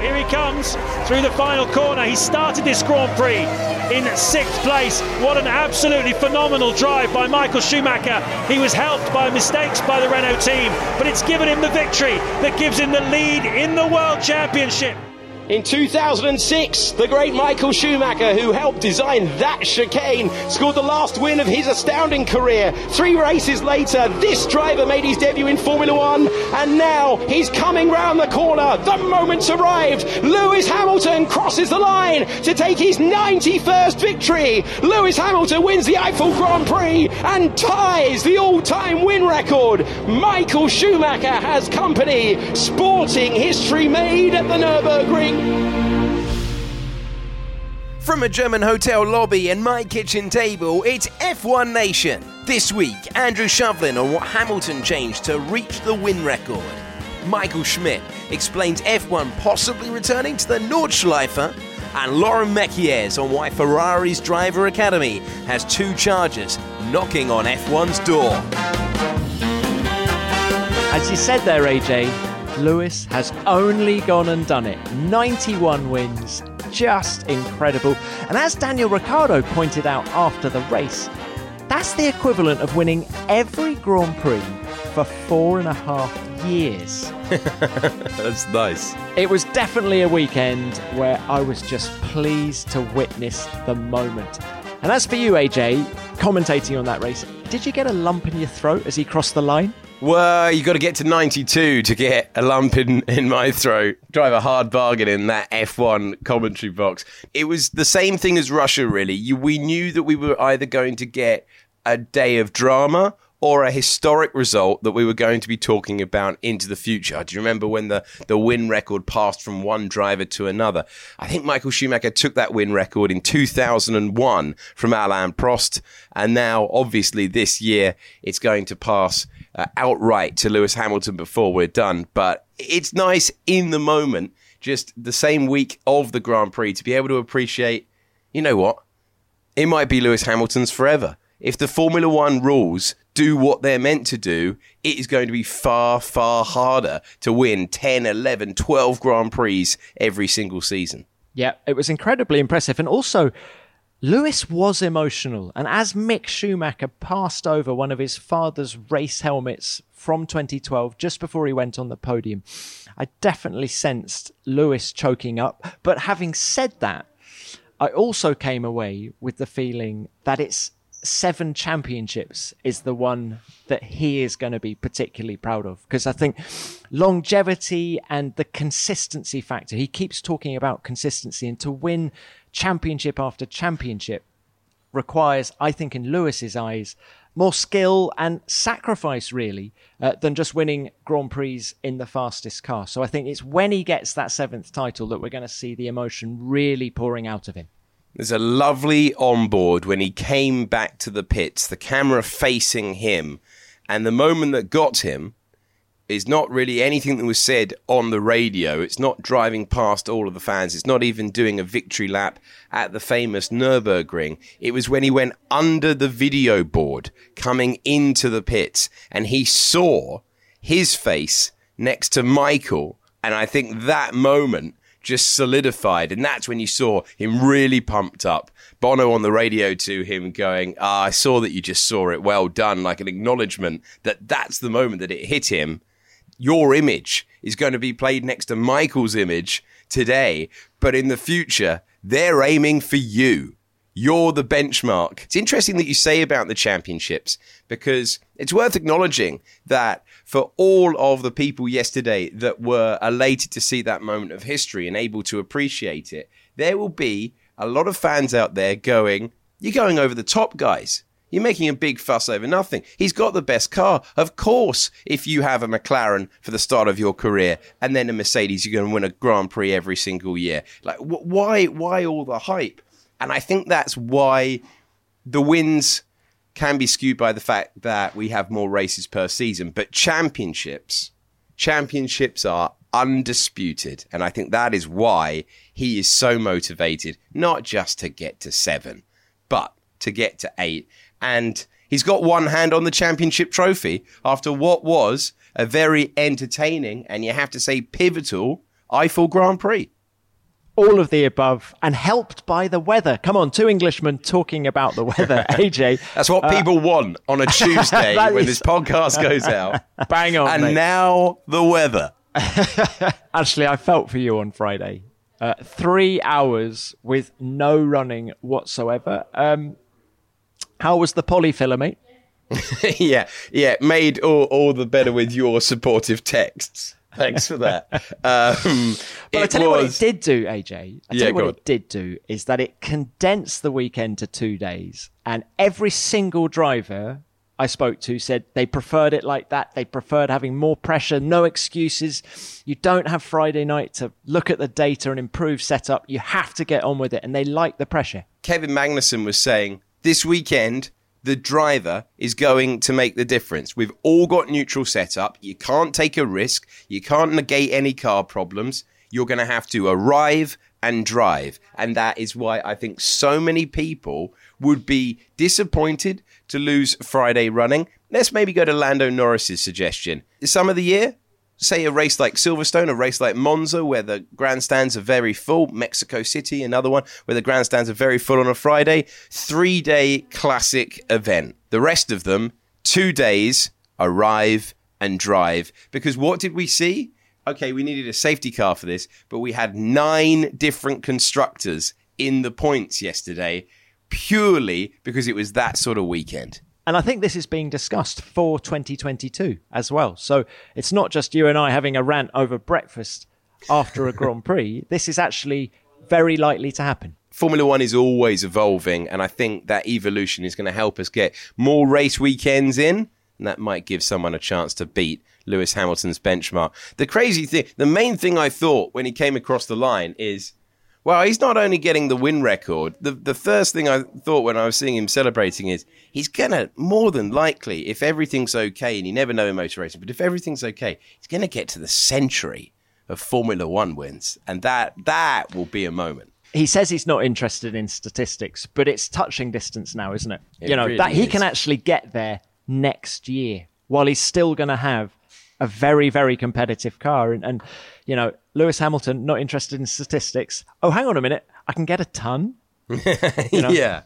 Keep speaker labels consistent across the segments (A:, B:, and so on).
A: Here he comes through the final corner. He started this Grand Prix in sixth place. What an absolutely phenomenal drive by Michael Schumacher. He was helped by mistakes by the Renault team, but it's given him the victory that gives him the lead in the World Championship.
B: In 2006, the great Michael Schumacher, who helped design that chicane, scored the last win of his astounding career. Three races later, this driver made his debut in Formula One, and now he's coming round the corner. The moment's arrived. Lewis Hamilton crosses the line to take his 91st victory. Lewis Hamilton wins the Eifel Grand Prix and ties the all time win record. Michael Schumacher has company. Sporting history made at the Nürburgring.
C: From a German hotel lobby and my kitchen table, it's F1 Nation. This week, Andrew Shovlin on what Hamilton changed to reach the win record. Michael Schmidt explains F1 possibly returning to the Nordschleife. And Laurent Mekies on why Ferrari's Driver Academy has two chargers knocking on F1's door.
D: As you said there, AJ, Lewis has only gone and done it. 91 wins, just incredible. And as Daniel Ricciardo pointed out after the race, that's the equivalent of winning every Grand Prix for four and a half years.
C: That's nice.
D: It was definitely a weekend where I was just pleased to witness the moment. And as for you, AJ, commentating on that race, did you get a lump in your throat as he crossed the line?
C: Well, you got to get to 92 to get a lump in, in my throat. Drive a hard bargain in that F1 commentary box. It was the same thing as Russia, really. You, we knew that we were either going to get a day of drama or a historic result that we were going to be talking about into the future. Do you remember when the, the win record passed from one driver to another? I think Michael Schumacher took that win record in 2001 from Alain Prost. And now, obviously, this year it's going to pass uh, outright to Lewis Hamilton before we're done. But it's nice in the moment, just the same week of the Grand Prix, to be able to appreciate, you know what? It might be Lewis Hamilton's forever. If the Formula One rules do what they're meant to do, it is going to be far, far harder to win 10, 11, 12 Grand Prix every single season.
D: Yeah, it was incredibly impressive. And also, Lewis was emotional. And as Mick Schumacher passed over one of his father's race helmets from 2012, just before he went on the podium, I definitely sensed Lewis choking up. But having said that, I also came away with the feeling that it's seven championships is the one that he is going to be particularly proud of because I think longevity and the consistency factor, he keeps talking about consistency and to win championship after championship requires, I think, in Lewis's eyes, more skill and sacrifice, really, uh, than just winning Grand Prix in the fastest car. So I think it's when he gets that seventh title that we're going to see the emotion really pouring out of him.
C: There's a lovely onboard when he came back to the pits, the camera facing him, and the moment that got him is not really anything that was said on the radio. It's not driving past all of the fans. It's not even doing a victory lap at the famous Nürburgring. It was when he went under the video board coming into the pits and he saw his face next to Michael. And I think that moment just solidified. And that's when you saw him really pumped up. Bono on the radio to him going, ah, I saw that you just saw it. Well done. Like an acknowledgement that that's the moment that it hit him your image is going to be played next to Michael's image today, but in the future, they're aiming for you. You're the benchmark. It's interesting that you say about the championships because it's worth acknowledging that for all of the people yesterday that were elated to see that moment of history and able to appreciate it, there will be a lot of fans out there going, You're going over the top, guys. You're making a big fuss over nothing. He's got the best car. Of course, if you have a McLaren for the start of your career and then a Mercedes, you're going to win a Grand Prix every single year. Like, wh- why, why all the hype? And I think that's why the wins can be skewed by the fact that we have more races per season. But championships, championships are undisputed. And I think that is why he is so motivated, not just to get to seven, but to get to eight. And he's got one hand on the championship trophy after what was a very entertaining and you have to say pivotal Eifel Grand Prix
D: all of the above and helped by the weather. Come on, two Englishmen talking about the weather, AJ.
C: That's what people uh, want on a Tuesday when this podcast goes out.
D: Bang on.
C: And
D: mate.
C: now the weather.
D: Actually, I felt for you on Friday. Uh, three hours with no running whatsoever. Um, how was the polyfiller, mate?
C: yeah, yeah, made all, all the better with your supportive texts. Thanks for that. Um,
D: but I tell you what it did do, AJ. I tell
C: yeah,
D: you what it did do is that it condensed the weekend to two days, and every single driver I spoke to said they preferred it like that. They preferred having more pressure, no excuses. You don't have Friday night to look at the data and improve setup. You have to get on with it, and they like the pressure.
C: Kevin Magnussen was saying this weekend the driver is going to make the difference. We've all got neutral setup. You can't take a risk. You can't negate any car problems. You're going to have to arrive and drive. And that is why I think so many people would be disappointed to lose Friday running. Let's maybe go to Lando Norris's suggestion. Some of the year, say a race like Silverstone, a race like Monza, where the grandstands are very full, Mexico City, another one where the grandstands are very full on a Friday, three day classic event. The rest of them, two days, arrive and drive. Because what did we see? Okay, we needed a safety car for this, but we had nine different constructors in the points yesterday purely because it was that sort of weekend.
D: And I think this is being discussed for 2022 as well. So it's not just you and I having a rant over breakfast after a Grand Prix. This is actually very likely to happen.
C: Formula One is always evolving, and I think that evolution is going to help us get more race weekends in, and that might give someone a chance to beat Lewis Hamilton's benchmark. The crazy thing, the main thing I thought when he came across the line is well, he's not only getting the win record. The the first thing I thought when I was seeing him celebrating is he's gonna more than likely, if everything's okay, and you never know in motor racing, but if everything's okay, he's gonna get to the century of Formula One wins, and that that will be a moment.
D: He says he's not interested in statistics, but it's touching distance now, isn't it?
C: It
D: you know
C: really
D: that he
C: is.
D: can actually get there next year while he's still going to have a very very competitive car and, and you know lewis hamilton not interested in statistics oh hang on a minute i can get a ton know?
C: Yeah.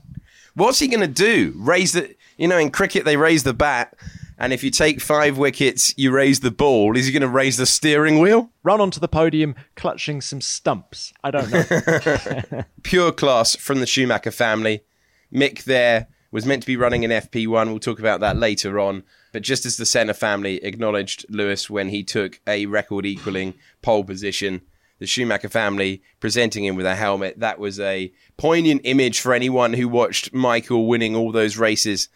C: What's he going to do? Raise the, you know, in cricket they raise the bat, and if you take five wickets, you raise the ball. Is he going to raise the steering wheel?
D: run onto the podium clutching some stumps i don't know
C: Pure class from the Schumacher family. Mick there was meant to be running in FP1. We'll talk about that later on. But just as the Senna family acknowledged Lewis when he took a record equaling pole position, the Schumacher family presenting him with a helmet, that was a poignant image for anyone who watched Michael winning all those races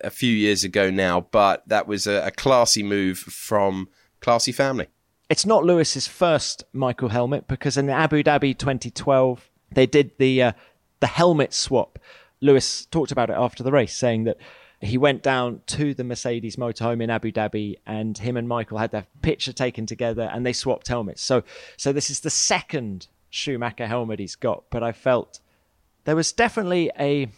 C: a few years ago now. But that was a, a classy move from classy family.
D: it's not lewis's first michael helmet because in abu dhabi 2012 they did the uh, the helmet swap lewis talked about it after the race saying that he went down to the mercedes motorhome in abu dhabi and him and michael had their picture taken together and they swapped helmets so so this is the second schumacher helmet he's got but i felt there was definitely a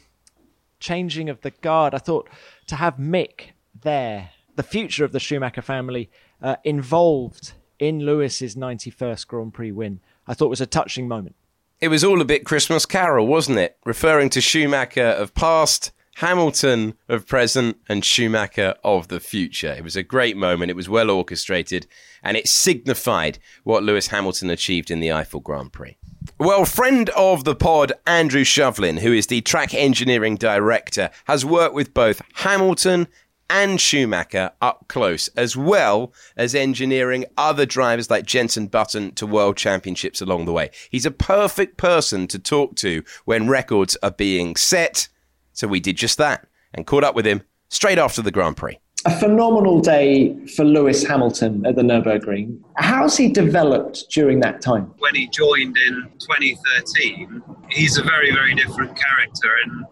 D: changing of the guard. I thought to have Mick there, the future of the Schumacher family, uh, involved in Lewis's 91st Grand Prix win, I thought was a touching moment.
C: It was all a bit Christmas Carol, wasn't it? Referring to Schumacher of past, Hamilton of present, and Schumacher of the future. It was a great moment. It was well orchestrated, and it signified what Lewis Hamilton achieved in the Eifel Grand Prix. Well, friend of the pod, Andrew Shovlin, who is the track engineering director, has worked with both Hamilton and Schumacher up close, as well as engineering other drivers like Jenson Button to world championships along the way. He's a perfect person to talk to when records are being set. So we did just that. and caught up with him straight after the Grand Prix.
E: A phenomenal day for Lewis Hamilton at the Nürburgring. How's he developed during that time?
F: When he joined in 2013, he's a very, very different character and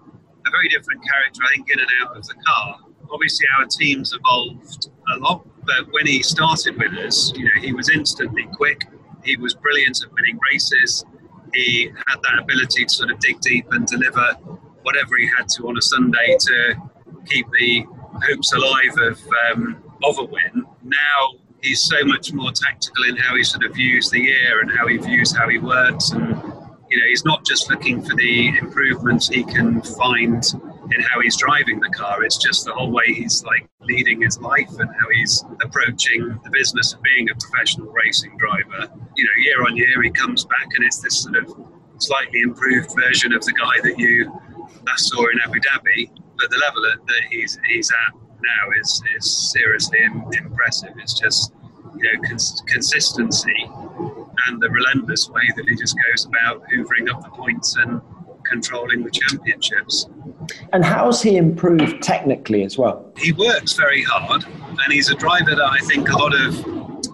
F: a very different character, I think, in and out of the car. Obviously, our team's evolved a lot, but when he started with us, you know, he was instantly quick. He was brilliant at winning races. He had that ability to sort of dig deep and deliver whatever he had to on a Sunday to keep the hopes alive of um, of a win. Now he's so much more tactical in how he sort of views the year and how he views how he works, and you know he's not just looking for the improvements he can find in how he's driving the car. It's just the whole way he's like leading his life and how he's approaching the business of being a professional racing driver. You know, year on year he comes back and it's this sort of slightly improved version of the guy that you last saw in Abu Dhabi but the level that he's he's at now is is seriously impressive. It's just you know cons- consistency and the relentless way that he just goes about hoovering up the points and controlling the championships.
E: And how's he improved technically as well?
F: He works very hard, and he's a driver that I think a lot of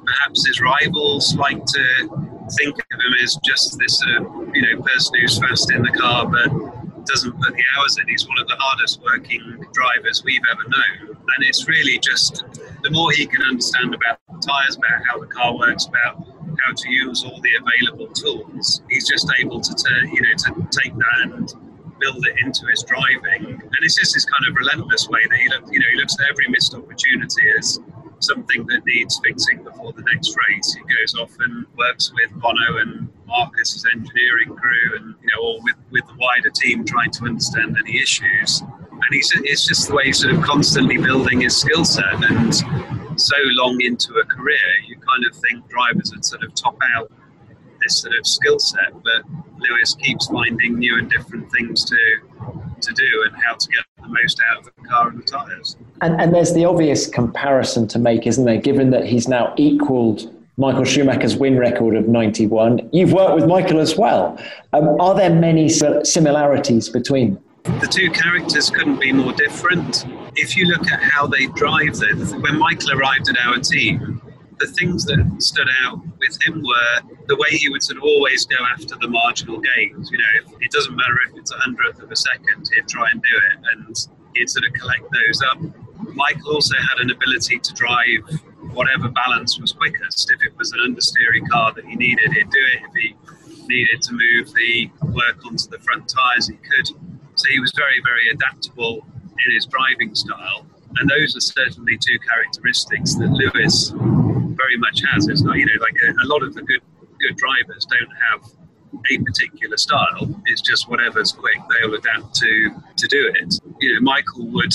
F: perhaps his rivals like to think of him as just this sort of you know person who's fast in the car, but doesn't put the hours in. He's one of the hardest working drivers we've ever known. And it's really just the more he can understand about the tyres, about how the car works, about how to use all the available tools, he's just able to, you know, to take that and build it into his driving. And it's just this kind of relentless way that he look, you know, he looks at every missed opportunity as something that needs fixing before the next race. He goes off and works with Bono and Marcus's engineering crew, and you know, or with, with the wider team, trying to understand any issues. And he's it's just the way he's sort of constantly building his skill set. And so long into a career, you kind of think drivers would sort of top out this sort of skill set, but Lewis keeps finding new and different things to to do and how to get the most out of the car and the tyres.
E: And, and there's the obvious comparison to make, isn't there? Given that he's now equalled Michael Schumacher's win record of 91. You've worked with Michael as well. Um, are there many similarities between
F: The two characters couldn't be more different. If you look at how they drive, them, when Michael arrived at our team, the things that stood out with him were the way he would sort of always go after the marginal gains. You know, it doesn't matter if it's a hundredth of a second, he'd try and do it, and he'd sort of collect those up. Michael also had an ability to drive whatever balance was quickest. If it was an understeering car that he needed, he'd do it. If he needed to move the work onto the front tyres, he could. So he was very, very adaptable in his driving style. And those are certainly two characteristics that Lewis very much has. It's not, you know, like a, a lot of the good good drivers don't have a particular style. It's just whatever's quick, they'll adapt to to do it. You know, Michael would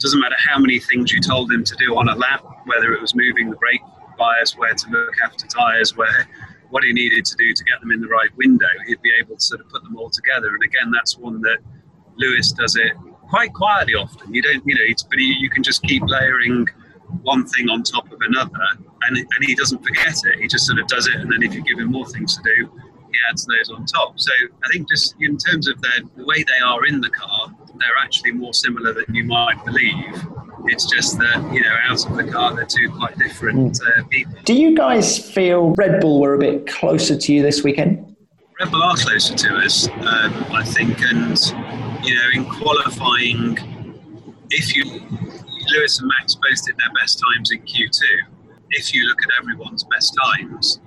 F: doesn't matter how many things you told him to do on a lap, whether it was moving the brake bias, where to look after tyres, where what he needed to do to get them in the right window, he'd be able to sort of put them all together. And again, that's one that Lewis does it quite quietly often. You don't, you know, but you can just keep layering one thing on top of another, and and he doesn't forget it. He just sort of does it, and then if you give him more things to do, he adds those on top. So I think just in terms of their, the way they are in the car, they're actually more similar than you might believe. It's just that, you know, out of the car, they're two quite different hmm. uh, people.
E: Do you guys feel Red Bull were a bit closer to you this weekend?
F: Red Bull are closer to us, um, I think, and, you know, in qualifying, if you, Lewis and Max both did their best times in Q2. If you look at everyone's best times,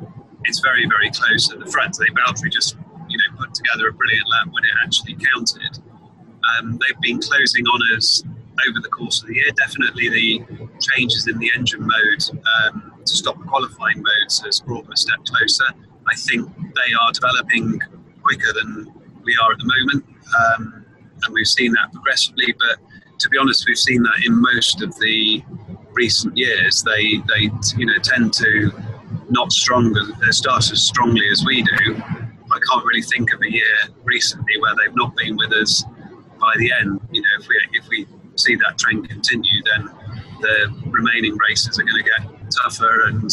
F: it's very, very close at the front. So Valtteri just, you know, put together a brilliant lap when it actually counted. Um, they've been closing on us over the course of the year. Definitely the changes in the engine mode um, to stop the qualifying modes has brought them a step closer. I think they are developing quicker than we are at the moment, um, and we've seen that progressively. But to be honest, we've seen that in most of the recent years. They they you know tend to not stronger start as strongly as we do. I can't really think of a year recently where they've not been with us by the end, you know, if we if we see that trend continue, then the remaining races are going to get tougher, and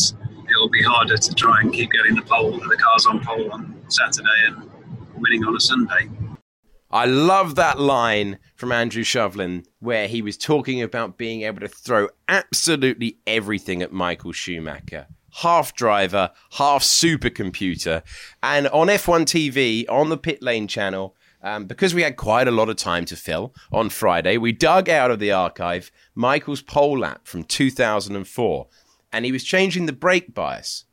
F: it'll be harder to try and keep getting the pole, the cars on pole on Saturday and winning on a Sunday.
C: I love that line from Andrew Shovlin where he was talking about being able to throw absolutely everything at Michael Schumacher. Half driver, half supercomputer. And on F1 TV, on the pit lane channel, um, because we had quite a lot of time to fill on Friday, we dug out of the archive Michael's pole lap from 2004. And he was changing the brake bias.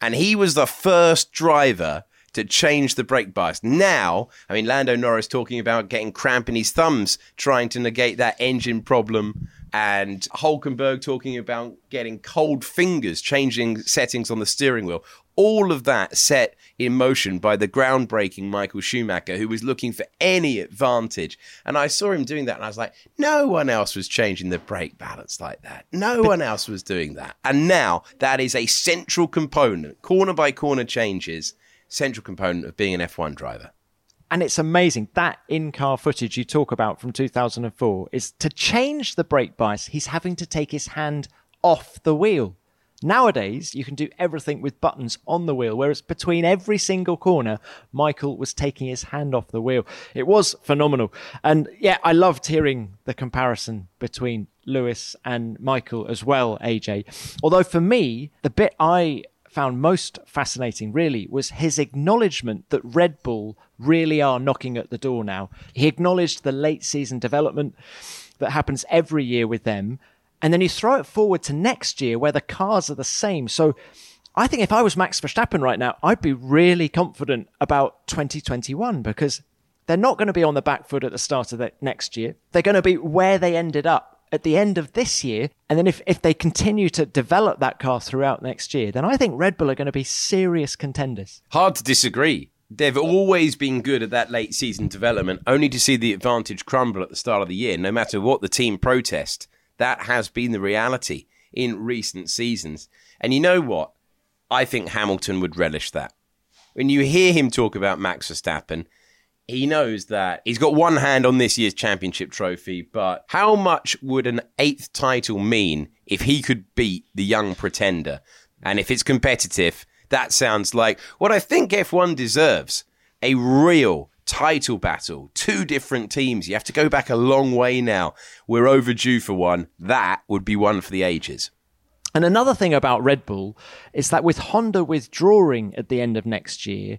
C: And he was the first driver to change the brake bias. Now, I mean, Lando Norris talking about getting cramp in his thumbs, trying to negate that engine problem, and Hulkenberg talking about getting cold fingers, changing settings on the steering wheel. All of that set in motion by the groundbreaking Michael Schumacher, who was looking for any advantage. And I saw him doing that, and I was like, no one else was changing the brake balance like that. No one else was doing that. And now that is a central component, corner by corner changes central component of being an F1 driver.
D: And it's amazing that in car footage you talk about from 2004 is to change the brake bias, he's having to take his hand off the wheel. Nowadays, you can do everything with buttons on the wheel, whereas between every single corner, Michael was taking his hand off the wheel. It was phenomenal. And yeah, I loved hearing the comparison between Lewis and Michael as well, AJ. Although for me, the bit I found most fascinating really was his acknowledgement that Red Bull really are knocking at the door now. He acknowledged the late season development that happens every year with them. And then you throw it forward to next year where the cars are the same. So I think if I was Max Verstappen right now, I'd be really confident about 2021 because they're not going to be on the back foot at the start of the next year. They're going to be where they ended up at the end of this year, and then if, if they continue to develop that car throughout next year, then I think Red Bull are going to be serious contenders.
C: Hard to disagree. They've always been good at that late season development, only to see the advantage crumble at the start of the year, no matter what the team protest. That has been the reality in recent seasons. And you know what? I think Hamilton would relish that. When you hear him talk about Max Verstappen, he knows that he's got one hand on this year's championship trophy, but how much would an eighth title mean if he could beat the young pretender? And if it's competitive, that sounds like what I think F1 deserves a real title battle. Two different teams. You have to go back a long way now. We're overdue for one. That would be one for the ages.
D: And another thing about Red Bull is that with Honda withdrawing at the end of next year,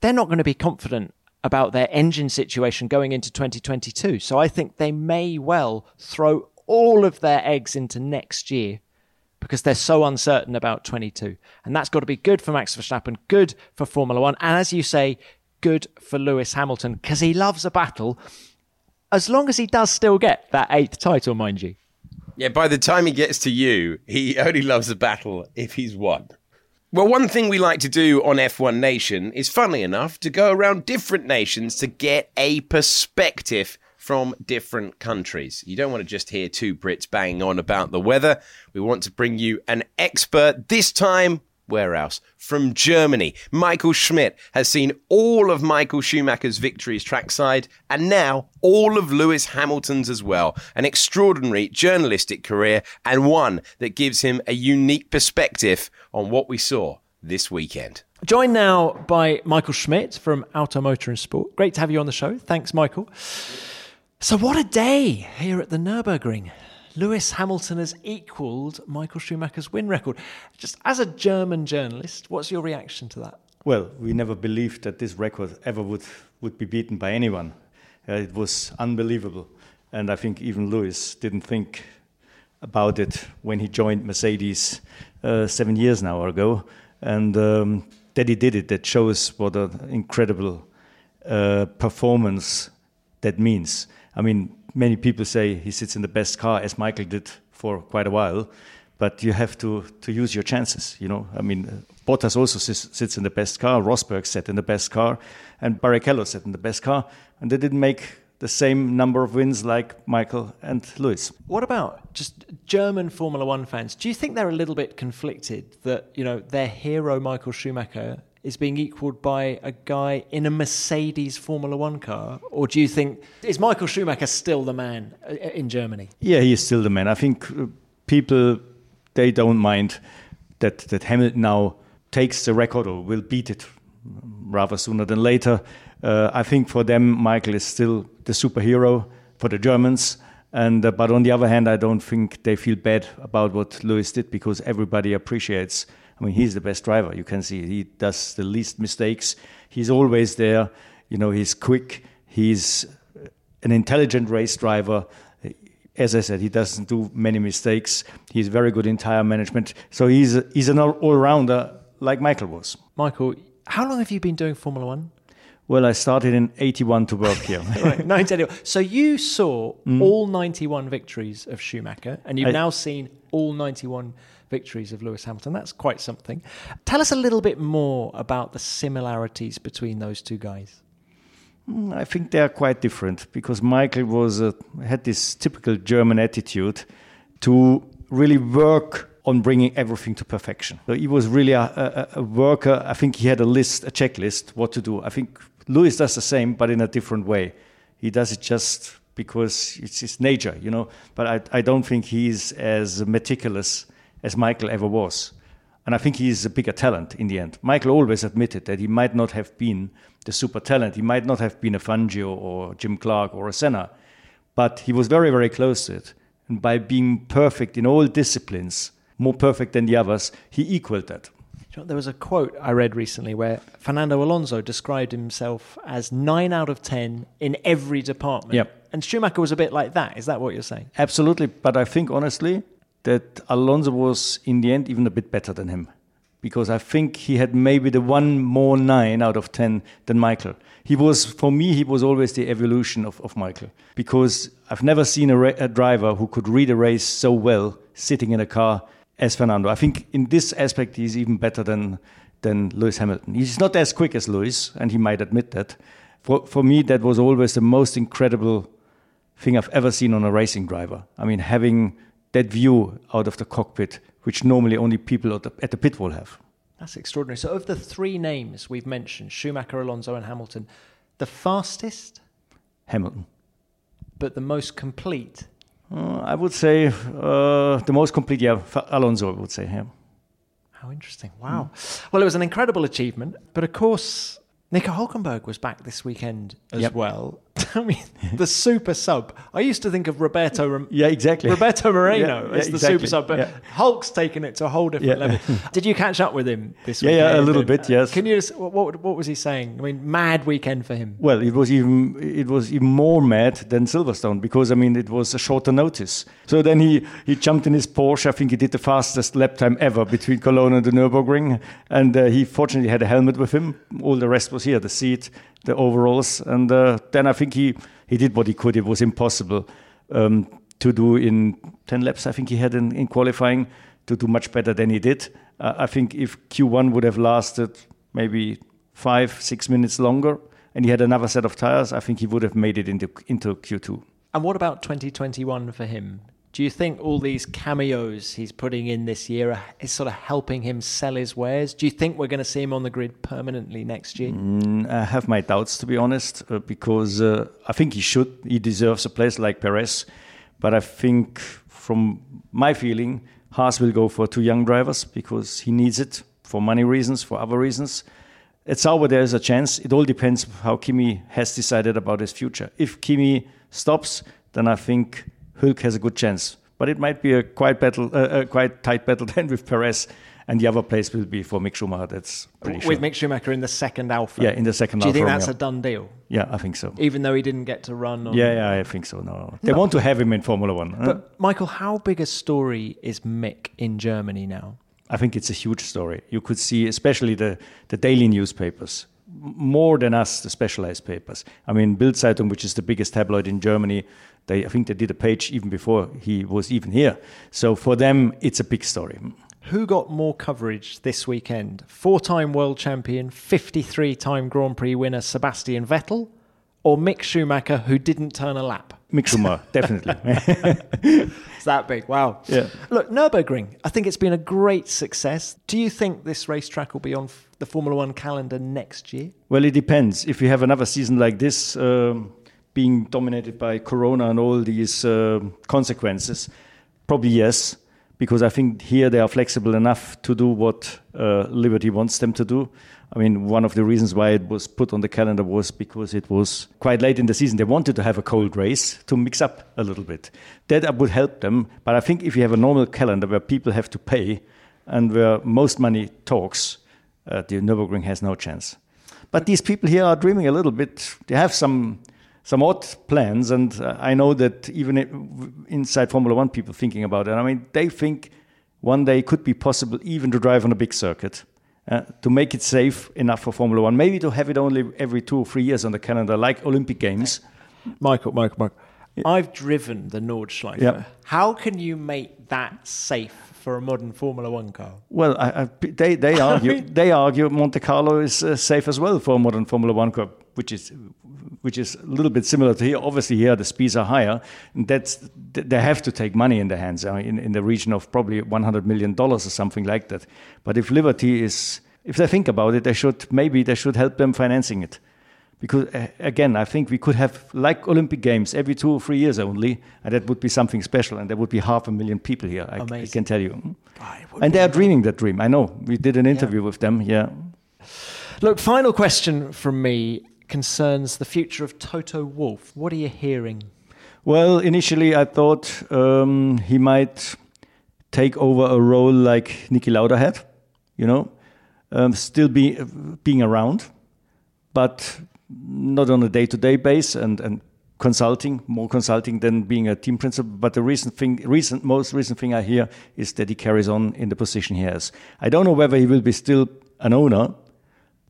D: they're not going to be confident about their engine situation going into 2022. So I think they may well throw all of their eggs into next year because they're so uncertain about 22. And that's got to be good for Max Verstappen, good for Formula One, and as you say, good for Lewis Hamilton because he loves a battle as long as he does still get that eighth title, mind you.
C: Yeah, by the time he gets to you, he only loves a battle if he's won. Well, one thing we like to do on F1 Nation is, funnily enough, to go around different nations to get a perspective from different countries. You don't want to just hear two Brits banging on about the weather. We want to bring you an expert, this time else? From Germany. Michael Schmidt has seen all of Michael Schumacher's victories trackside and now all of Lewis Hamilton's as well. An extraordinary journalistic career and one that gives him a unique perspective on what we saw this weekend.
D: Joined now by Michael Schmidt from Auto Motor and Sport. Great to have you on the show. Thanks, Michael. So, what a day here at the Nürburgring. Lewis Hamilton has equalled Michael Schumacher's win record. Just as a German journalist, what's your reaction to that?
G: Well, we never believed that this record ever would, would be beaten by anyone. Uh, it was unbelievable. And I think even Lewis didn't think about it when he joined Mercedes uh, seven years now ago. And um, that he did it, that shows what an incredible uh, performance that means. I mean, many people say he sits in the best car, as Michael did for quite a while. But you have to, to use your chances, you know. I mean, Bottas also sits, sits in the best car. Rosberg sat in the best car, and Barrichello sat in the best car, and they didn't make the same number of wins like Michael and Lewis.
D: What about just German Formula One fans? Do you think they're a little bit conflicted that you know their hero Michael Schumacher is being equalled by a guy in a Mercedes Formula One car? Or do you think, is Michael Schumacher still the man uh, in Germany?
G: Yeah, he is still the man. I think uh, people, they don't mind that, that Hamilton now takes the record or will beat it rather sooner than later. Uh, I think for them, Michael is still the superhero for the Germans. And uh, but on the other hand, I don't think they feel bad about what Lewis did because everybody appreciates. I mean, he's the best driver. You can see he does the least mistakes. He's always there. You know, he's quick. He's an intelligent race driver. As I said, he doesn't do many mistakes. He's very good in tire management. So he's he's an all rounder like Michael was.
D: Michael, how long have you been doing Formula One?
G: Well, I started in 81 to work here.
D: right, 1981. So you saw mm. all 91 victories of Schumacher, and you've I, now seen all 91 victories of Lewis Hamilton. That's quite something. Tell us a little bit more about the similarities between those two guys.
G: Mm, I think they are quite different because Michael was uh, had this typical German attitude to really work on bringing everything to perfection. So he was really a, a, a, worker. I think he had a list, a checklist, what to do. I think Lewis does the same, but in a different way. He does it just because it's his nature, you know. But I, I don't think he's as meticulous as Michael ever was. And I think he is a bigger talent in the end. Michael always admitted that he might not have been the super talent. He might not have been a Fangio or Jim Clark or a Senna, but he was very, very close to it. And by being perfect in all disciplines, more perfect than the others, he equaled that.
D: There was a quote I read recently where Fernando Alonso described himself as nine out of ten in every department.
G: Yep.
D: And Schumacher was a bit like that. Is that what you're saying?
G: Absolutely. But I think, honestly, that Alonso was in the end even a bit better than him because I think he had maybe the one more nine out of 10 than Michael. He was, for me, he was always the evolution of, of Michael because I've never seen a, a driver who could read a race so well sitting in a car as Fernando. I think in this aspect he's even better than, than Lewis Hamilton. He's not as quick as Lewis, and he might admit that. For, for me, that was always the most incredible thing I've ever seen on a racing driver. I mean, having that view out of the cockpit, which normally only people at the, at the pit wall have.
D: That's extraordinary. So, of the three names we've mentioned, Schumacher, Alonso, and Hamilton, the fastest?
G: Hamilton.
D: But the most complete?
G: Uh, I would say uh, the most complete, yeah, Alonso, I would say, yeah.
D: How interesting. Wow. Mm. Well, it was an incredible achievement. But of course, Nico Hulkenberg was back this weekend as yep. well. I mean, the super sub. I used to think of Roberto.
G: yeah, exactly.
D: Roberto Moreno yeah, as the exactly. super sub, but yeah. Hulk's taken it to a whole different level. Did you catch up with him this week?
G: Yeah, yeah, a little bit. Yes.
D: Can you just what, what was he saying? I mean, mad weekend for him.
G: Well, it was even it was even more mad than Silverstone because I mean it was a shorter notice. So then he he jumped in his Porsche. I think he did the fastest lap time ever between Cologne and the Nurburgring, and uh, he fortunately had a helmet with him. All the rest was here, the seat the overalls. And uh, then I think he, he did what he could. It was impossible um, to do in 10 laps, I think he had in, in qualifying, to do much better than he did. Uh, I think if Q1 would have lasted maybe five, six minutes longer, and he had another set of tires, I think he would have made it into, into Q2.
D: And what about 2021 for him? Do you think all these cameos he's putting in this year is sort of helping him sell his wares? Do you think we're going to see him on the grid permanently next year?
G: Mm, I have my doubts, to be honest, uh, because uh, I think he should. He deserves a place like Perez. But I think, from my feeling, Haas will go for two young drivers because he needs it for money reasons, for other reasons. At Sauber, there is a chance. It all depends how Kimi has decided about his future. If Kimi stops, then I think Hulk has a good chance. But it might be a quite battle, uh, a quite tight battle then with Perez, and the other place will be for Mick Schumacher. That's pretty
D: with
G: sure.
D: Mick Schumacher in the second Alfa.
G: Yeah, in the second.
D: Do you
G: think
D: that's a done deal?
G: Yeah, I think so.
D: Even though he didn't get to run. On...
G: Yeah, yeah, I think so. No, they no. want to have him in Formula One.
D: But huh? Michael, how big a story is Mick in Germany now?
G: I think it's a huge story. You could see, especially the the daily newspapers, more than us, the specialized papers. I mean, Bild Zeitung, which is the biggest tabloid in Germany, they, I think they did a page even before he was even here. So for them, it's a big story.
D: Who got more coverage this weekend? Four time world champion, 53 time Grand Prix winner Sebastian Vettel, or Mick Schumacher, who didn't turn a lap?
G: Mick Schumacher, definitely.
D: it's that big. Wow.
G: Yeah.
D: Look, Nürburgring, I think it's been a great success. Do you think this racetrack will be on the Formula One calendar next year?
G: Well, it depends. If we have another season like this, um, being dominated by Corona and all these uh, consequences, probably yes because I think here they are flexible enough to do what uh, Liberty wants them to do. I mean, one of the reasons why it was put on the calendar was because it was quite late in the season. They wanted to have a cold race to mix up a little bit. That would help them. But I think if you have a normal calendar where people have to pay and where most money talks, uh, the Nürburgring has no chance. But these people here are dreaming a little bit. They have some some odd plans, and uh, I know that even inside Formula One, people thinking about it. I mean, they think one day it could be possible even to drive on a big circuit. Uh, to make it safe enough for Formula One, maybe to have it only every two or three years on the calendar, like Olympic Games.
D: Michael, Michael, Michael. I've driven the Nordschleife.
G: Yeah.
D: How can you make that safe for a modern Formula One car?
G: Well, I, I, they they argue they argue Monte Carlo is uh, safe as well for a modern Formula One car, which is which is a little bit similar to here. Obviously, here the speeds are higher, and that's they have to take money in their hands uh, in in the region of probably 100 million dollars or something like that. But if Liberty is if they think about it, they should maybe they should help them financing it. Because uh, again i think we could have like olympic games every two or three years only and that would be something special and there would be half a million people here i, I can tell you. And they are dreaming that dream. I know. We did an interview yeah. with them yeah.
D: Look final question from me concerns the future of toto wolff what are you hearing
G: well initially i thought um, he might take over a role like Niki Lauda had you know um, still be being around but not on a day-to-day base and, and consulting, more consulting than being a team principal. But the recent thing, recent, most recent thing I hear is that he carries on in the position he has. I don't know whether he will be still an owner,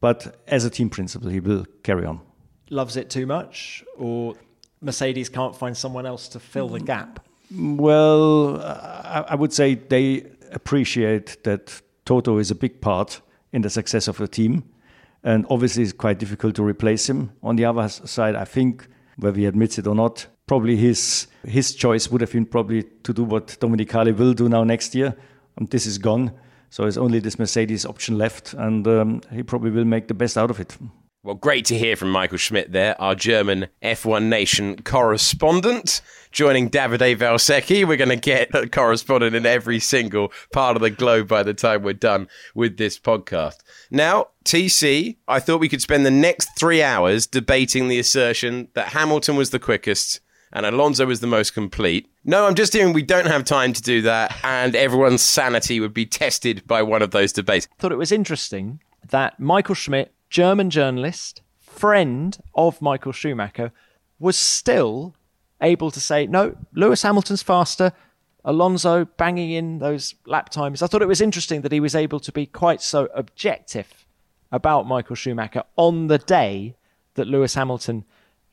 G: but as a team principal, he will carry on.
D: Loves it too much, or Mercedes can't find someone else to fill the gap?
G: Well, I would say they appreciate that Toto is a big part in the success of the team and obviously it's quite difficult to replace him. On the other side, I think whether he admits it or not, probably his his choice would have been probably to do what Domenicali will do now next year. And this is gone, so it's only this Mercedes option left, and um, he probably will make the best out of it.
C: Well, great to hear from Michael Schmidt there, our German F1 Nation correspondent. Joining Davide Valsecchi, we're going to get a correspondent in every single part of the globe by the time we're done with this podcast. Now, TC, I thought we could spend the next three hours debating the assertion that Hamilton was the quickest and Alonso was the most complete. No, I'm just hearing we don't have time to do that, and everyone's sanity would be tested by one of those debates.
D: I Thought it was interesting that Michael Schmidt German journalist, friend of Michael Schumacher, was still able to say, no, Lewis Hamilton's faster. Alonso banging in those lap times. I thought it was interesting that he was able to be quite so objective about Michael Schumacher on the day that Lewis Hamilton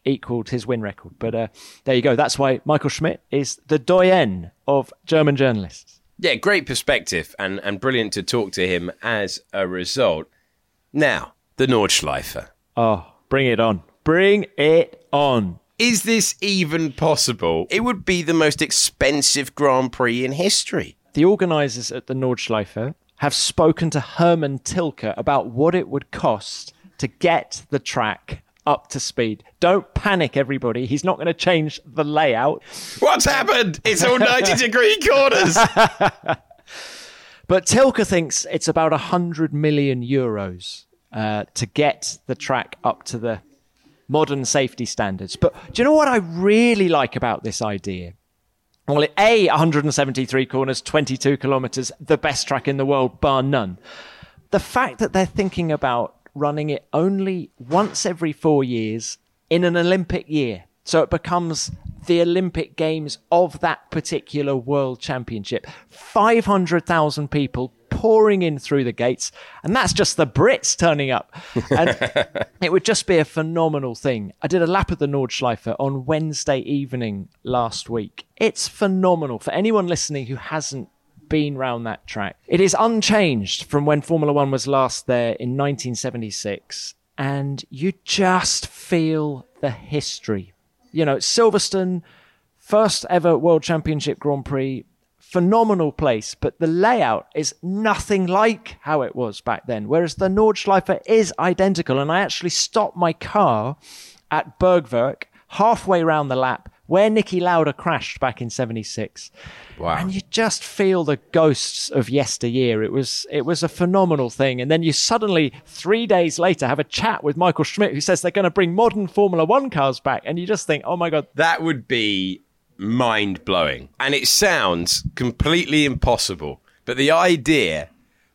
D: equaled his win record. But uh, there you go. That's why Michael Schmidt is the doyen of German journalists.
C: Yeah, great perspective and, and brilliant to talk to him as a result. Now, the Nordschleife.
D: Oh, bring it on. Bring it on.
C: Is this even possible? It would be the most expensive Grand Prix in history.
D: The organisers at the Nordschleife have spoken to Hermann Tilke about what it would cost to get the track up to speed. Don't panic, everybody. He's not going to change the layout.
C: What's happened? It's all 90 degree corners.
D: but Tilke thinks it's about 100 million euros uh, to get the track up to the modern safety standards. But do you know what I really like about this idea? Well, A, 173 corners, 22 kilometers, the best track in the world, bar none. The fact that they're thinking about running it only once every four years in an Olympic year. So it becomes the Olympic Games of that particular World Championship. 500,000 people pouring in through the gates, and that's just the Brits turning up. And it would just be a phenomenal thing. I did a lap of the Nordschleife on Wednesday evening last week. It's phenomenal for anyone listening who hasn't been round that track. It is unchanged from when Formula One was last there in 1976, and you just feel the history. You know, Silverstone, first ever World Championship Grand Prix, phenomenal place, but the layout is nothing like how it was back then. Whereas the Nordschleife is identical. And I actually stopped my car at Bergwerk halfway round the lap, where Niki Lauda crashed back in 76.
C: Wow.
D: And you just feel the ghosts of yesteryear. It was it was a phenomenal thing. And then you suddenly, three days later, have a chat with Michael Schmidt who says they're going to bring modern Formula One cars back. And you just think, oh my God.
C: That would be mind blowing. And it sounds completely impossible. But the idea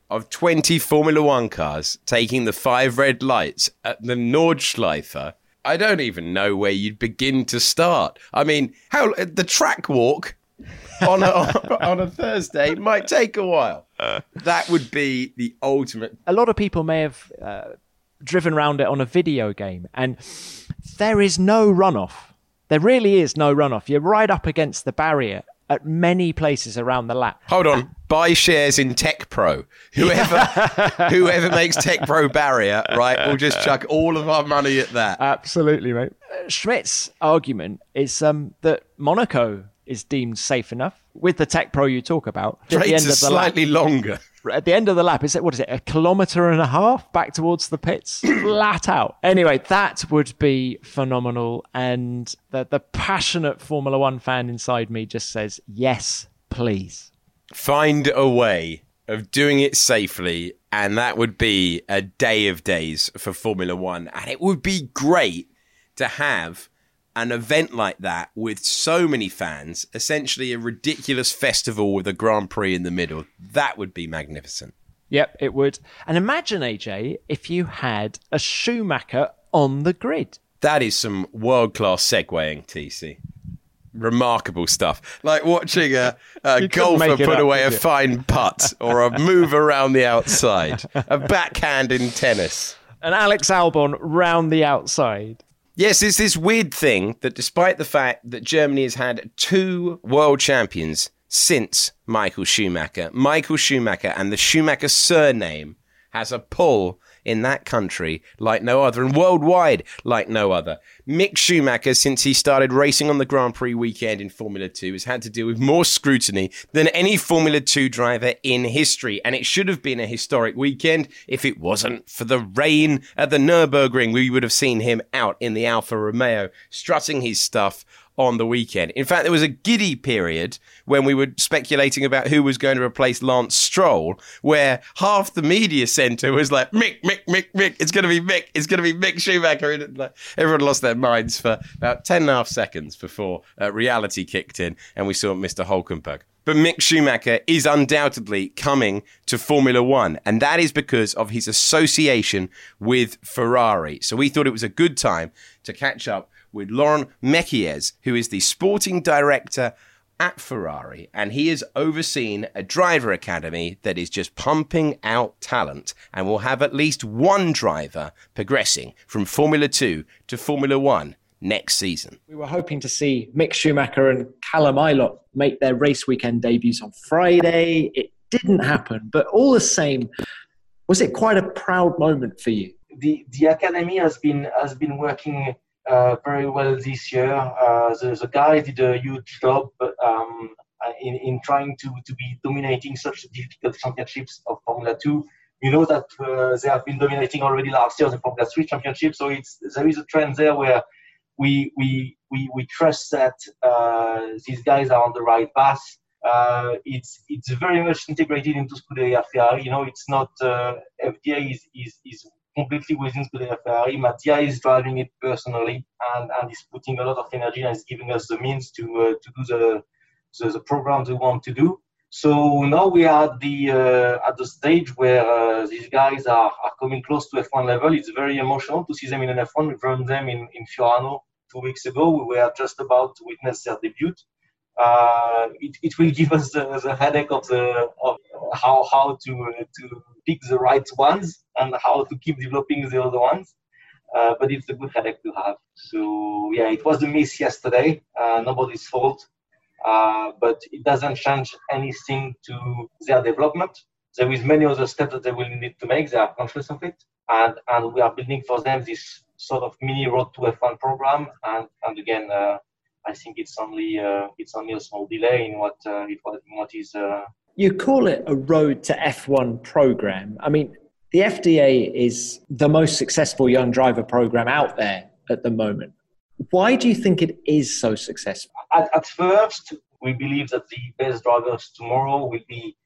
C: of 20 Formula One cars taking the five red lights at the Nordschleife, I don't even know where you'd begin to start. I mean, how the track walk on a, on a Thursday might take a while. That would be the ultimate.
D: A lot of people may have uh, driven around it on a video game, and there is no runoff. There really is no runoff. You're right up against the barrier at many places around the lap.
C: Hold on, buy shares in TecPro. Whoever whoever makes TecPro barrier, right, we'll just chuck all of our money at that.
D: Absolutely, mate. Uh, Schmidt's argument is um, that Monaco is deemed safe enough with the TecPro you talk about. At the end
C: are
D: of the
C: slightly
D: lap,
C: longer.
D: At the end of the lap, is it what is it? A kilometre and a half back towards the pits, flat out. Anyway, that would be phenomenal, and the the passionate Formula One fan inside me just says yes, please.
C: Find a way of doing it safely, and that would be a day of days for Formula One. And it would be great to have an event like that with so many fans, essentially a ridiculous festival with a Grand Prix in the middle. That would be magnificent.
D: Yep, it would. And imagine AJ if you had a Schumacher on the grid.
C: That is some world class segueing, TC. Remarkable stuff. Like watching a, a golfer put
D: up,
C: away a fine putt or a move around the outside, a backhand in tennis.
D: And Alex Albon round the outside.
C: Yes, it's this weird thing that despite the fact that Germany has had two world champions since Michael Schumacher, Michael Schumacher and the Schumacher surname has a pull in that country like no other and worldwide like no other. Mick Schumacher, since he started racing on the Grand Prix weekend in Formula 2, has had to deal with more scrutiny than any Formula 2 driver in history. And it should have been a historic weekend if it wasn't for the rain at the Nürburgring. We would have seen him out in the Alfa Romeo strutting his stuff on the weekend. In fact, there was a giddy period when we were speculating about who was going to replace Lance Stroll, where half the media centre was like, Mick, Mick, Mick, Mick, it's going to be Mick, it's going to be Mick Schumacher. And like, everyone lost their minds for about 10 and a half seconds before uh, reality kicked in and we saw Mr. Hulkenberg. But Mick Schumacher is undoubtedly coming to Formula One, and that is because of his association with Ferrari. So we thought it was a good time to catch up with Laurent Mekies, who is the sporting director at Ferrari, and he has overseen a driver academy that is just pumping out talent and will have at least one driver progressing from Formula 2 to Formula 1 next season.
E: We were hoping to see Mick Schumacher and Callum Ilott make their race weekend debuts on Friday. It didn't happen, but all the same, was it quite a proud moment for you?
H: the the academy has been has been working very well this year. Uh, the, the guys did a huge job um, in, in trying to, to be dominating such difficult championships of Formula 2. You know that uh, they have been dominating already last year the Formula 3 championship, so it's there is a trend there where we we we, we trust that uh, these guys are on the right path. Uh, it's it's very much integrated into Scuderia Ferrari. You know, it's not uh, FDA is, is is completely within Scuderia Ferrari. Mattia is driving it personally and, and is putting a lot of energy and is giving us the means to uh, to do the, the the programs we want to do. So now we are at the uh, at the stage where uh, these guys are, are coming close to F1 level. It's very emotional to see them in an F1. We've run them in, in Fiorano two weeks ago. We were just about to witness their debut. Uh, it, it will give us the, the headache of the of how how to to pick the right ones and how to keep developing the other ones. Uh, but it's a good headache to have. So yeah, it was a miss yesterday. Uh, nobody's fault. Uh, but it doesn't change anything to their development. There is many other steps that they will need to make. They are conscious of it, and and we are building for them this sort of mini road to F1 program. And and again, uh, I think it's only uh, it's only a small delay in what uh, it was what is. Uh,
E: You call it a road to F1 program. I mean, the FDA is the most successful young driver program out there at the moment. Why do you think it is so successful?
H: At, at first, we believe that the best drivers tomorrow will be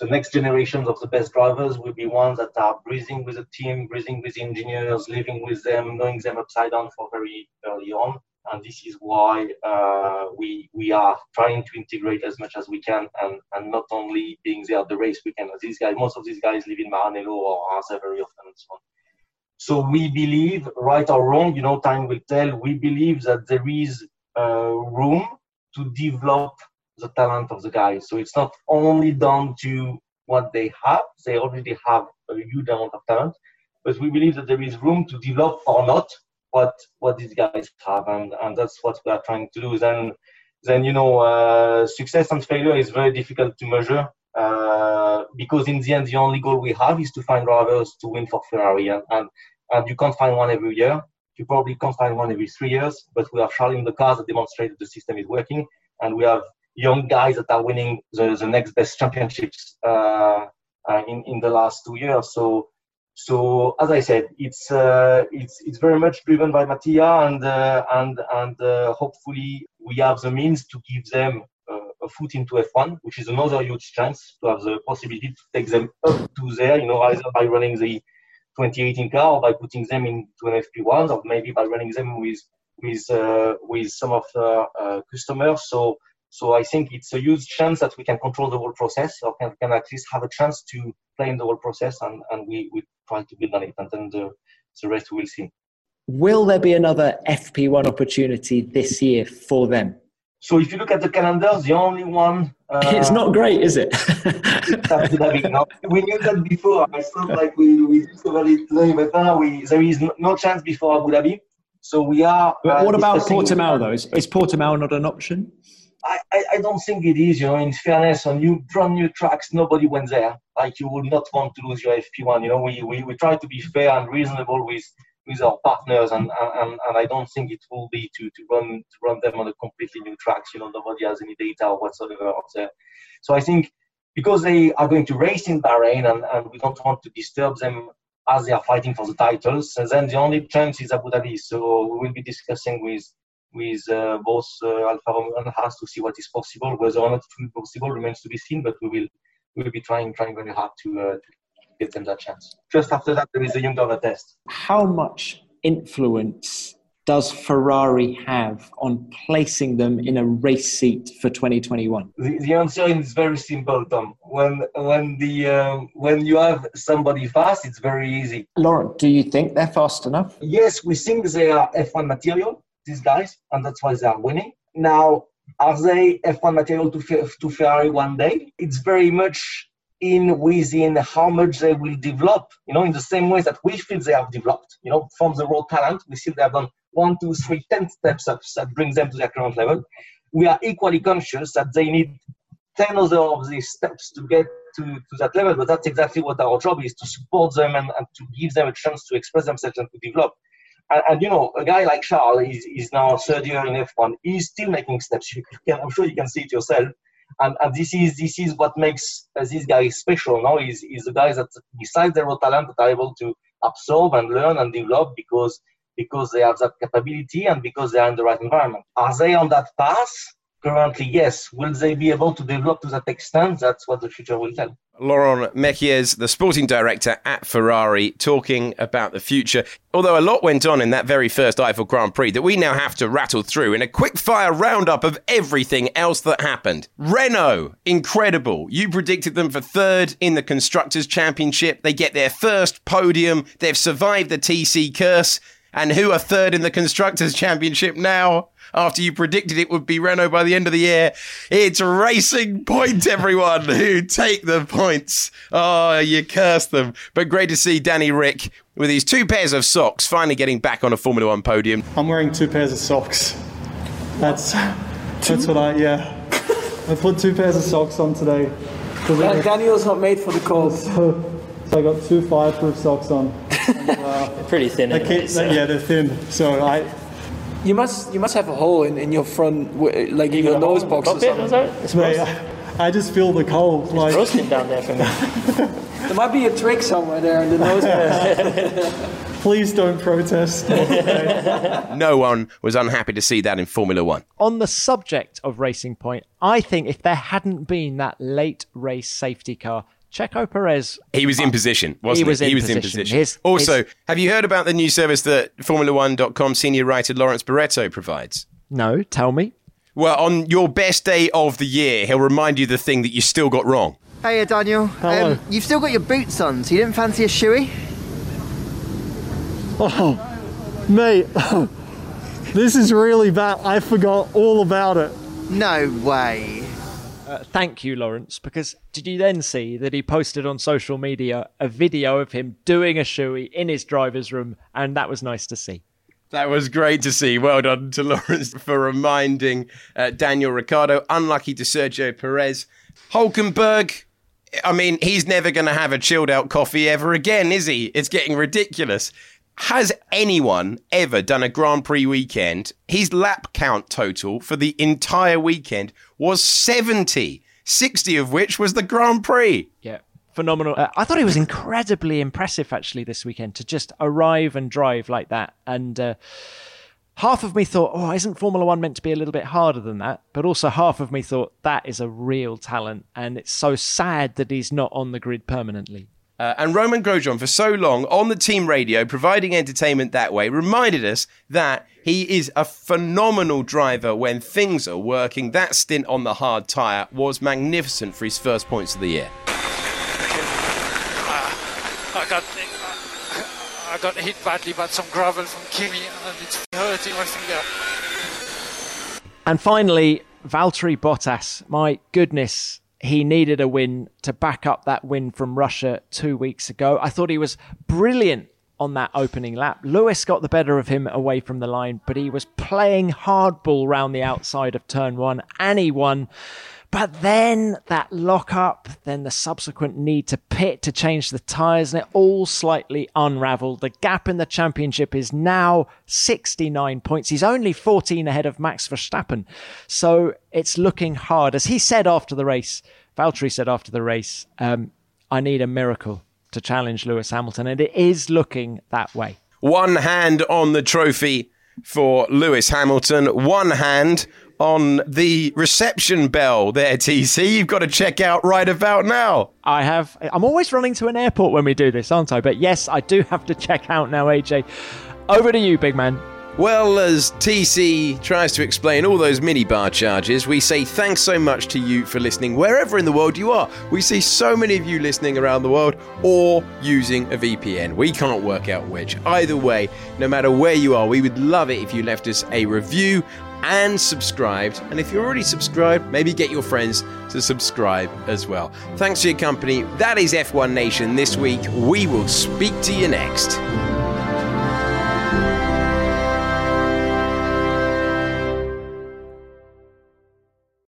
H: the next generations of the best drivers will be ones that are breathing with the team, breathing with the engineers, living with them, knowing them upside down for very early on. And this is why uh, we we are trying to integrate as much as we can, and, and not only being there at the race weekend. These guys, most of these guys live in Maranello or are very often and so on. So we believe, right or wrong, you know, time will tell. We believe that there is uh, room to develop the talent of the guys. So it's not only down to what they have, they already have a huge amount of talent, but we believe that there is room to develop or not what what these guys have, and, and that's what we are trying to do. Then, then you know, uh, success and failure is very difficult to measure uh, because in the end, the only goal we have is to find drivers to win for Ferrari, and, and, and you can't find one every year. You probably can't find one every three years, but we are showing the cars that demonstrate that the system is working, and we have young guys that are winning the, the next best championships uh, uh, in in the last two years. So so as I said, it's uh, it's it's very much driven by Mattia, and uh, and and uh, hopefully we have the means to give them a foot into F1, which is another huge chance to have the possibility to take them up to there. You know, either by running the 2018 car or by putting them into an FP1, or maybe by running them with with uh, with some of the uh, customers. So so I think it's a huge chance that we can control the whole process, or can, can at least have a chance to play in the whole process, and, and we, we try to build on it, and then the, the rest we will see.
E: Will there be another FP1 opportunity this year for them?
H: So if you look at the calendar, the only one.
E: Uh, it's not great, is it?
H: we knew that before. It's not like we, we discovered it today, but now we, there is no, no chance before Abu Dhabi. So we are.
E: But uh, what about Portimao, though? Is, is Portimao not an option?
H: I, I, don't think it is. You know, in fairness, on new brand new tracks, nobody went there. Like you would not want to lose your FP1. You know, we, we, we try to be fair and reasonable with with our partners, and, and, and I don't think it will be to, to run to run them on a completely new tracks. You know, nobody has any data or whatsoever out there. So I think because they are going to race in Bahrain, and, and we don't want to disturb them as they are fighting for the titles, and then the only chance is Abu Dhabi. So we will be discussing with with uh, both uh, Alfa Romeo and Haas to see what is possible. Whether or not it will be possible remains to be seen, but we will we will be trying trying very hard to, uh, to give them that chance. Just after that, there is a young driver test.
E: How much influence does Ferrari have on placing them in a race seat for 2021?
H: The, the answer is very simple, Tom. When when the uh, when you have somebody fast, it's very easy.
E: Laurent, do you think they're fast enough?
H: Yes, we think they are F1 material these guys, and that's why they are winning. Now, are they F1 material to, to Ferrari one day? It's very much in within how much they will develop, you know, in the same way that we feel they have developed, you know, from the raw talent, we feel they have done one, two, three, ten steps up that brings them to their current level. We are equally conscious that they need 10 other of these steps to get to, to that level, but that's exactly what our job is to support them and, and to give them a chance to express themselves and to develop. And, and, you know, a guy like Charles is, is now third year in F1. He's still making steps. Can, I'm sure you can see it yourself. And, and this is this is what makes uh, this guy special. Now is is the guys that besides their raw talent that are able to absorb and learn and develop because because they have that capability and because they are in the right environment. Are they on that path? Currently, yes. Will they be able to develop to that extent? That's what the future will tell.
C: Laurent Mekies, the sporting director at Ferrari, talking about the future. Although a lot went on in that very first Eifel Grand Prix that we now have to rattle through in a quick fire roundup of everything else that happened. Renault, incredible. You predicted them for third in the Constructors' Championship. They get their first podium. They've survived the TC curse. And who are third in the Constructors' Championship now? after you predicted it would be Renault by the end of the year. It's Racing Point, everyone, who take the points. Oh, you curse them. But great to see Danny Ric with his two pairs of socks finally getting back on a Formula One podium.
I: I'm wearing two pairs of socks. That's that's what I yeah. I put two pairs of socks on today.
J: Daniel's not made for the cold.
I: So, so I got two fireproof socks on.
J: And, Pretty thin.
I: Anyway, so. Yeah, they're thin. So I
J: you must you must have a hole in, in your front, like in your nose box or something.
I: Mate, I, I just feel the cold.
J: It's like roasting down there for me. There might be a trick somewhere there in the nose.
I: Please don't protest.
C: no one was unhappy to see that in Formula One.
D: On the subject of Racing Point, I think if there hadn't been that late race safety car, Checo Perez.
C: He was in position, wasn't he?
D: Was
C: he
D: in
C: was
D: position.
C: in position.
D: His,
C: also,
D: his...
C: have you heard about the new service that Formula1.com senior writer Lawrence Barretto provides?
D: No, tell me.
C: Well, on your best day of the year, he'll remind you the thing that you still got wrong.
K: Hey, Daniel.
I: Hello.
K: Um, you've still got your boots on, so you didn't fancy a shoey?
I: Oh, mate, this is really bad. I forgot all about it.
K: No way.
D: Uh, thank you, Lawrence, because did you then see that he posted on social media a video of him doing a shoey in his driver's room, and that was nice to see.
C: That was great to see. Well done to Lawrence for reminding uh, Daniel Ricciardo. Unlucky to Sergio Perez. Hulkenberg, I mean, he's never going to have a chilled out coffee ever again, is he? It's getting ridiculous. Has anyone ever done a Grand Prix weekend? His lap count total for the entire weekend was 70, 60 of which was the Grand Prix.
D: Yeah. Phenomenal. Uh, I thought he was incredibly impressive actually this weekend to just arrive and drive like that. And uh, half of me thought, oh, isn't Formula One meant to be a little bit harder than that? But also half of me thought that is a real talent. And it's so sad that he's not on the grid permanently.
C: Uh, and Romain Grosjean, for so long on the team radio, providing entertainment that way, reminded us that he is a phenomenal driver when things are working. That stint on the hard tyre was magnificent for his first points of the year.
L: I got I got hit badly by some gravel from Kimi and it's hurting my finger.
D: And finally, Valtteri Bottas. My goodness, he needed a win to back up that win from Russia two weeks ago. I thought he was brilliant on that opening lap. Lewis got the better of him away from the line, but he was playing hardball round the outside of turn one and he won. But then that lock up, then the subsequent need to pit to change the tyres, and it all slightly unraveled. The gap in the championship is now 69 points. He's only 14 ahead of Max Verstappen. So it's looking hard. As he said after the race, Valtteri said after the race, um, I need a miracle to challenge Lewis Hamilton, and it is looking that way.
C: One hand on the trophy for Lewis Hamilton, one hand on the reception bell there, TC. You've got to check out right about now.
D: I have. I'm always running to an airport when we do this, aren't I? But yes, I do have to check out now, AJ. Over to you, big man.
C: Well, as TC tries to explain all those minibar charges, we say thanks so much to you for listening wherever in the world you are. We see so many of you listening around the world or using a VPN. We can't work out which. Either way, no matter where you are, we would love it if you left us a review and subscribed. And if you're already subscribed, maybe get your friends to subscribe as well. Thanks for your company. That is F1 Nation this week. We will speak to you next.